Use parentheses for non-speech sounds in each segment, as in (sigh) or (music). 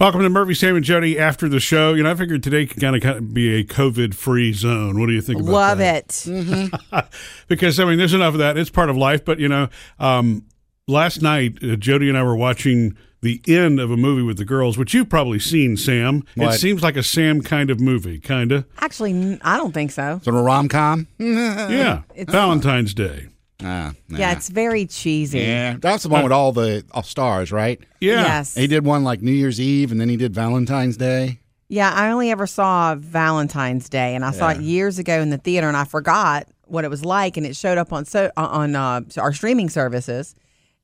Welcome to Murphy, Sam, and Jody after the show. You know, I figured today could kind of be a COVID-free zone. What do you think about it? Love that? it. (laughs) because I mean, there's enough of that. It's part of life. But you know, um, last night uh, Jody and I were watching the end of a movie with the girls, which you've probably seen, Sam. It seems like a Sam kind of movie, kind of. Actually, I don't think so. Sort of a rom com. Yeah, It's Valentine's Day. Ah, nah. Yeah, it's very cheesy. yeah. That's the one with all the all stars, right? Yeah, Yes. He did one like New Year's Eve, and then he did Valentine's Day. Yeah, I only ever saw Valentine's Day, and I saw it years ago in the theater, and I forgot what it was like, and it showed up on so on uh, our streaming services.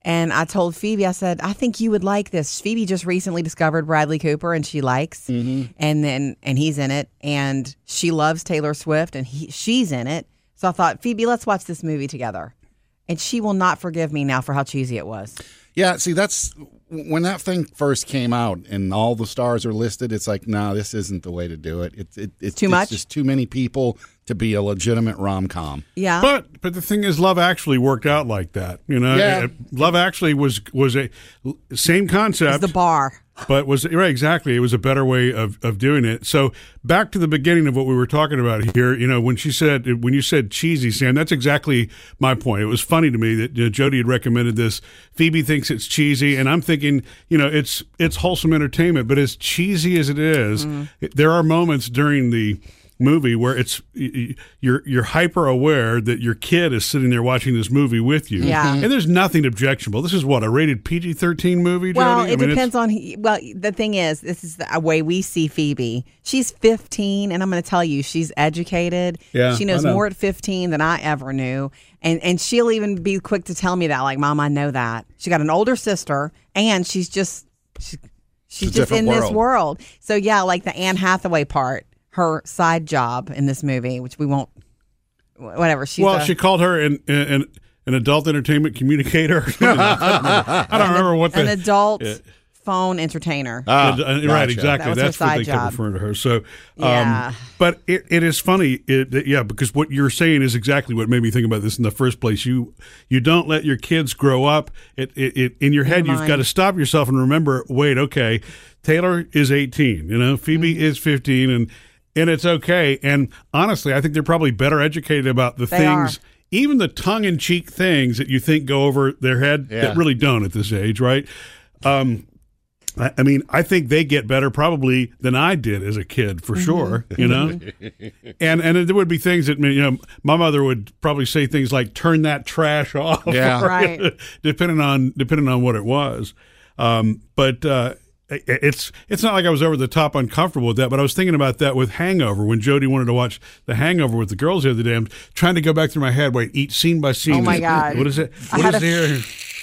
And I told Phoebe, I said, I think you would like this. Phoebe just recently discovered Bradley Cooper, and she likes, and then and he's in it, and she loves Taylor Swift, and he, she's in it. So I thought, Phoebe, let's watch this movie together, and she will not forgive me now for how cheesy it was. Yeah, see, that's when that thing first came out and all the stars are listed. It's like, no, this isn't the way to do it. It, it it's Too much? It's just too many people to be a legitimate rom com. Yeah, But but the thing is, Love Actually worked out like that. You know, Yeah. Love Actually was was a same it's concept. the bar. But was right exactly. It was a better way of, of doing it. So back to the beginning of what we were talking about here you know when she said when you said cheesy sam that's exactly my point. It was funny to me that you know, jody had recommended this. Phoebe thinks it's cheesy and i'm thinking you know it's it's wholesome entertainment but as cheesy as it is, it- there are moments during the movie where it's y- y- you're you're hyper aware that your kid is sitting there watching this movie with you Yeah. Mm-hmm. and there's nothing objectionable this is what a rated pg-13 movie Well, Jody? I it mean, depends on. Well, the thing is, this is the way we see Phoebe. She's 15, and I'm going to tell you, she's educated. Yeah, she knows know. more at 15 than I ever knew, and and she'll even be quick to tell me that, like, Mom, I know that. She got an older sister, and she's just she, she's just in different this world. world. So yeah, like the Anne Hathaway part, her side job in this movie, which we won't. Whatever. She's well, a- she called her an an, an adult entertainment communicator. (laughs) I don't remember what the an adult phone entertainer. Ah, Uh, right, gotcha. exactly. That That's what they side kept job. referring to her. So, um, Yeah. but it, it is funny, it, that- yeah, because what you're saying is exactly what made me think about this in the first place. You you don't let your kids grow up. It, it, it in your head, your you've got to stop yourself and remember. Wait, okay, Taylor is 18. You know, Phoebe Mm-hmm. is 15, and and it's okay. And honestly, I think they're probably better educated about the They things. are. Even the tongue-in-cheek things that you think go over their head Yeah. that really don't at this age, right? Um, I I mean, I think they get better probably than I did as a kid, for sure. You know, (laughs) and and there would be things that you know, my mother would probably say things like "turn that trash off," Yeah. (laughs) Right. depending on depending on what it was. Um, but uh, it- it's it's not like I was over the top uncomfortable with that. But I was thinking about that with Hangover when Jody wanted to watch The Hangover with the girls the other day. I'm trying to go back through my head, wait, each scene by scene. Oh, my God. What is it? What is a- there?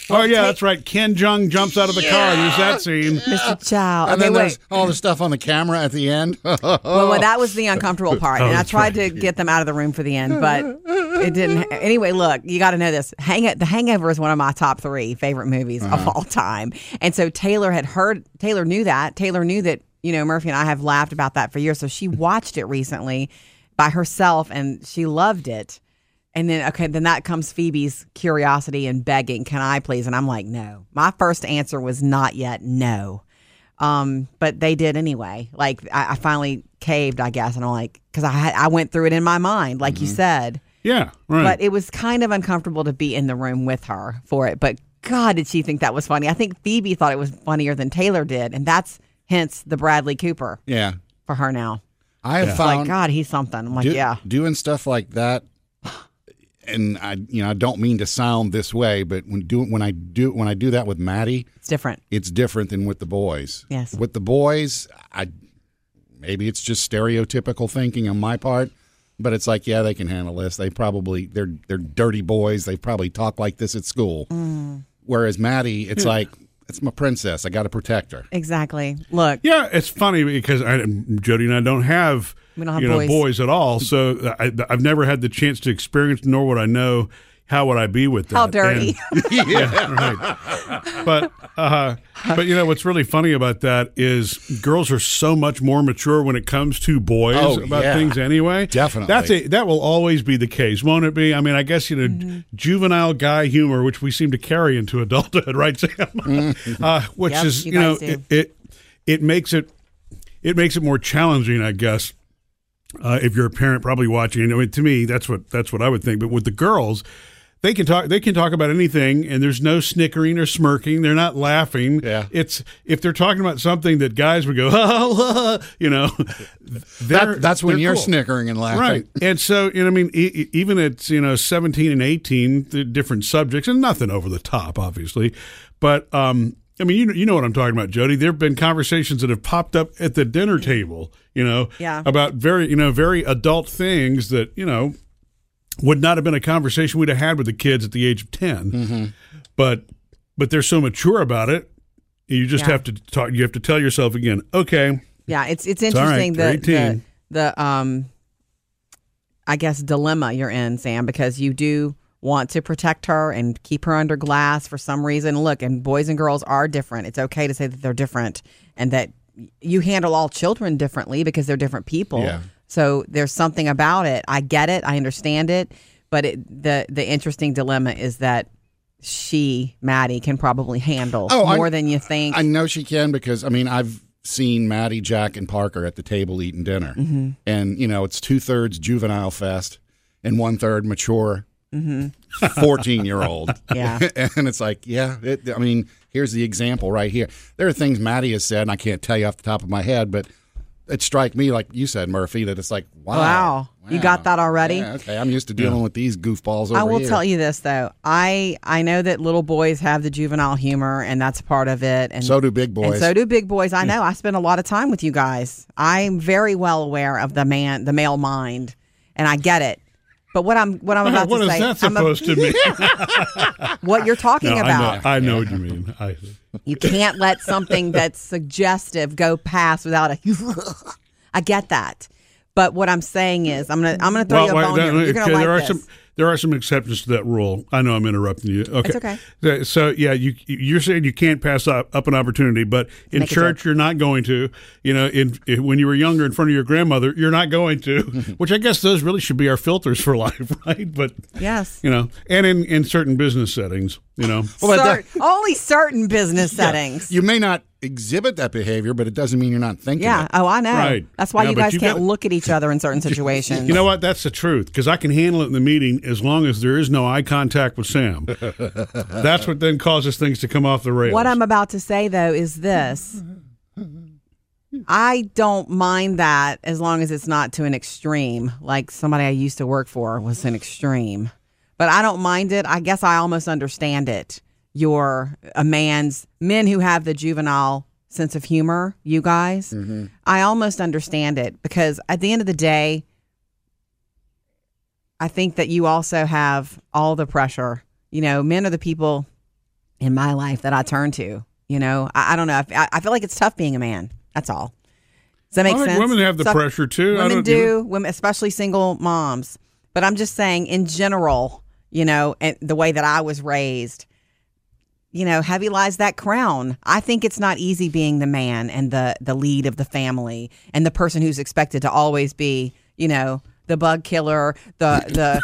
Oh yeah, that's right. Ken Jeong jumps out of the car. Use that scene. Mr. Chow. And Okay, then wait. there's all the stuff on the camera at the end. (laughs) Well, well, that was the uncomfortable (laughs) part, and I tried to get them out of the room for the end, but it didn't. Anyway, look, you got to know this. Hang The Hangover is one of my top three favorite movies of uh-huh. all time, and so Taylor had heard. Taylor knew that. Taylor knew that. You know, Murphy and I have laughed about that for years. So she watched it recently by herself, and she loved it. And then, okay, then that comes Phoebe's curiosity and begging, "Can I please?" And I'm like, "No." My first answer was not yet no. Um, but they did anyway. Like I, I finally caved, I guess, and I'm like, because I had, I went through it in my mind, like you said. Yeah, right. But it was kind of uncomfortable to be in the room with her for it. But God, did she think that was funny? I think Phoebe thought it was funnier than Taylor did, and that's hence the Bradley Cooper yeah. for her now. I have like found God, he's something. I'm like, do- yeah, doing stuff like that. And I, you know, I don't mean to sound this way, but when do when I do when I do that with Maddie, it's different. it's different than with the boys. Yes. With the boys, I maybe it's just stereotypical thinking on my part, but it's like, yeah, they can handle this. They probably they're they're dirty boys. They probably talk like this at school. Mm. Whereas Maddie, it's like it's my princess. I got to protect her. Exactly. Look, Yeah, it's funny because I, Jody and I don't have, We don't have you know boys. boys at all. So I, I've never had the chance to experience, nor would I know how would I be with that. how dirty. And- (laughs) (laughs) yeah, right. But uh, but you know what's really funny about that is girls are so much more mature when it comes to boys Oh, about yeah. things anyway. Definitely. that's a that will always be the case, won't it be? I mean, I guess you know Mm-hmm. juvenile guy humor, which we seem to carry into adulthood, (laughs) right, Sam? uh, which Yep, is you you know it, it it makes it it makes it more challenging, I guess. Uh, if you're a parent, probably watching. I mean, to me, that's what that's what I would think. But with the girls, they can talk. They can talk about anything, and there's no snickering or smirking. They're not laughing. Yeah. It's if they're talking about something that guys would go, (laughs) oh, you know, That, that's when you're cool. snickering and laughing. Right. And so, you know, I mean, e- e- even at, you know, 17 and 18, the different subjects, and nothing over the top, obviously. But, um, I mean, you know, you know what I'm talking about, Jody. There have been conversations that have popped up at the dinner table, you know, Yeah. about very, you know, very adult things that, you know, would not have been a conversation we'd have had with the kids at the age of 10. But, but they're so mature about it. You just Yeah. have to talk. You have to tell yourself again, okay, Yeah, it's it's interesting they're the, the the um I guess dilemma you're in, Sam, because you do want to protect her and keep her under glass for some reason. Look, and boys and girls are different. It's okay to say that they're different and that you handle all children differently because they're different people. Yeah. So there's something about it. I get it. I understand it. But it, the the interesting dilemma is that she, Maddie, can probably handle Oh, I- more than you think. I know she can because I mean I've seen Maddie, Jack, and Parker at the table eating dinner, Mm-hmm. and you know it's two thirds juvenile fest and one third mature fourteen year old. Mm-hmm. (laughs) Yeah. (laughs) and it's like yeah, it, I mean here's the example right here. There are things Maddie has said, and I can't tell you off the top of my head, but it strike me like you said, Murphy, that it's like wow, Wow. You got that already? Yeah, okay, I'm used to dealing with these goofballs over I will here. tell you this though. I I know that little boys have the juvenile humor and that's part of it and So do big and boys. so do big boys. I hmm. know. I spend a lot of time with you guys. I'm very well aware of the man the male mind and I get it. But what I'm what I'm about what to is say that I'm a- supposed to mean? (laughs) what you're talking No, about. I know, I know what you mean. I, You can't let something that's suggestive go past without a (laughs) I get that. But what I'm saying is I'm gonna I'm gonna throw you a bone that- here. You're gonna okay, like there are this. some there are some exceptions to that rule. I know I'm interrupting you. Okay, It's okay. So yeah, you you're saying you can't pass up, up an opportunity, but in Make church you're not going to. You know, in, in when you were younger in front of your grandmother, you're not going to. (laughs) which I guess those really should be our filters for (laughs) life, right? But Yes. you know, and in in certain business settings, you know. Well, but Cer- only certain business settings. You may not exhibit that behavior, but it doesn't mean you're not thinking Yeah. it. Oh, I know. Right. That's why Yeah, you guys you can't gotta- look at each other in certain (laughs) situations. You know what? That's the truth because I can handle it in the meeting as long as there is no eye contact with Sam. (laughs) That's what then causes things to come off the rails. what I'm about to say though is this. I don't mind that as long as it's not to an extreme. Like somebody I used to work for was an extreme. But I don't mind it. I guess I almost understand it. You're a man's men who have the juvenile sense of humor, you guys. Mm-hmm. I almost understand it because at the end of the day, I think that you also have all the pressure. You know, men are the people in my life that I turn to. You know, I, I don't know. I, I feel like it's tough being a man. That's all. Does that make I sense? women have the Tough- pressure, too. I Women don't- you do. Women, especially single moms. But I'm just saying, in general, you know, and the way that I was raised, you know, heavy lies that crown. I think it's not easy being the man and the the lead of the family and the person who's expected to always be, you know, the bug killer, the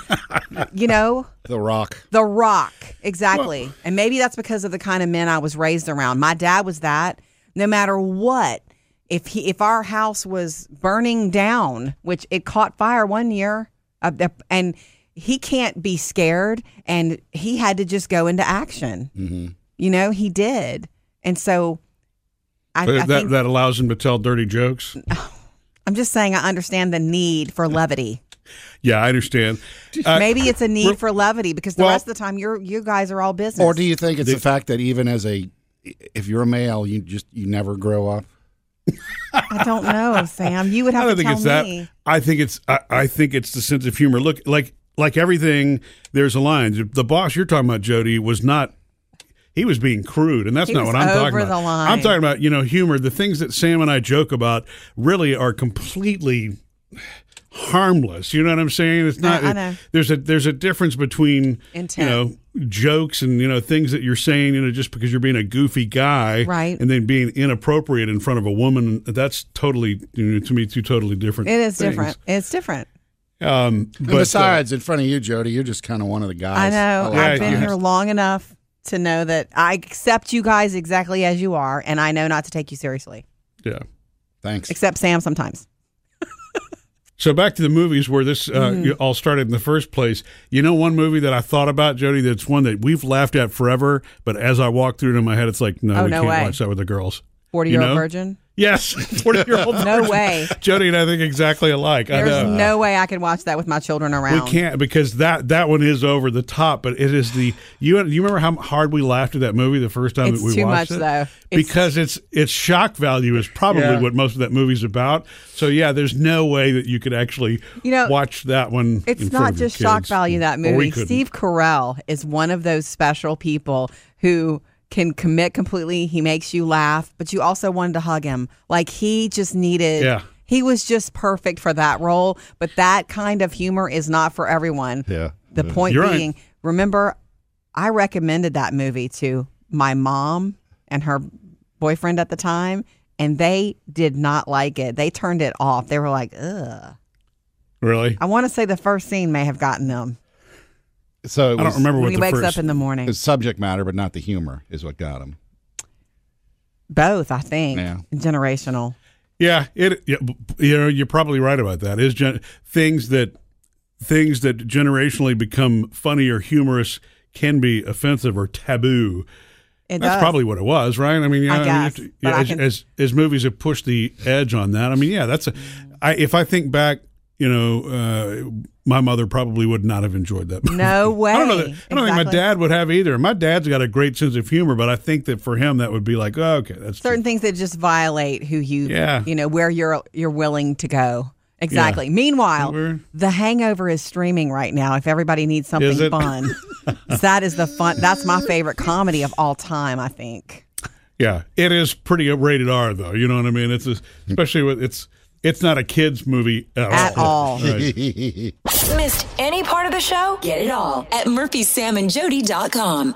the, (laughs) you know, The Rock. the Rock, exactly. and maybe that's because of the kind of men I was raised around. My dad was that. No matter what, if he if our house was burning down, which it caught fire one year, uh, and he can't be scared, and he had to just go into action. Mm-hmm. You know, he did, and so. I, But I that, think, that allows him to tell dirty jokes. (sighs) I'm just saying I understand the need for levity. Yeah, I understand. Uh, Maybe it's a need for levity because the well- rest of the time you're you guys are all business. Or do you think it's the fact that even as a, if you're a male, you just you never grow up? I don't know, Sam. You would (laughs) have I don't to think tell it's me. that. I think it's. I, I think it's the sense of humor. Look, like like everything, there's a line. The boss you're talking about, Jody, was not. He was being crude, and that's He not what I'm talking about. line. I'm talking about you know humor. The things that Sam and I joke about really are completely harmless. You know what I'm saying? It's not. I- I know. There's a there's a difference between Intent. you know jokes and you know things that you're saying you know just because you're being a goofy guy Right. and then being inappropriate in front of a woman that's totally you know, to me two totally different It is things. different. It's different. Um And but uh, besides, in front of you, Jody, you're just kind of one of the guys. I guys. know. like I've been you here long enough to know that I accept you guys exactly as you are, and I know not to take you seriously. Yeah. Thanks. except Sam sometimes. (laughs) So back to the movies where this uh, Mm-hmm. all started in the first place. You know, one movie that I thought about, Jody, that's one that we've laughed at forever, but as I walk through it in my head, it's like, no, Oh, we no can't way. watch that with the girls. 40 year You old know? virgin. Yes, (laughs) forty year old. No way. Jody and I think exactly alike. I There's know. no way I could watch that with my children around. We can't because that that one is over the top, but it is the you. You remember how hard we laughed at that movie the first time It's that we too watched much, it? though. It's- because it's its shock value is probably Yeah. what most of that movie's about. So yeah, there's no way that you could actually You know, watch that one. It's in front not of your just shock kids. value that movie. Steve Carell is one of those special people who can commit completely. He makes you laugh, but you also wanted to hug him. Like he just needed. Yeah. He was just perfect for that role, but that kind of humor is not for everyone. Yeah. The point You're right. being, remember, I recommended that movie to my mom and her boyfriend at the time, and they did not like it. They turned it off. They were like, ugh. really. I want to say the first scene may have gotten them So it I don't remember when what he the wakes first. up in the morning. The subject matter, but not the humor, is what got him. Both, I think. Yeah. Generational. Yeah, it. Yeah, you know, you're probably right about that. Is gen- things that things that generationally become funny or humorous can be offensive or taboo. It That's does. probably what it was, right? I mean, yeah, I guess, you have to- but yeah, I as, can- as as movies have pushed the edge on that. I mean, yeah, that's a. I, if I think back, you know, uh, my mother probably would not have enjoyed that. Movie. No (laughs) way. I don't know. That, I don't think my dad would have either. My dad's got a great sense of humor, but I think that for him, that would be like, oh, okay, that's Certain things that just violate who you, Yeah. you know, where you're you're willing to go. Exactly. Meanwhile, We're- The Hangover is streaming right now. If everybody needs something fun, (laughs) that is the fun. That's my favorite comedy of all time. I think. Yeah, it is pretty rated R though. You know what I mean? It's a, especially with it's it's not a kids movie at, At all. Right. (laughs) Missed any part of the show? Get it all at murphysamandjody.com.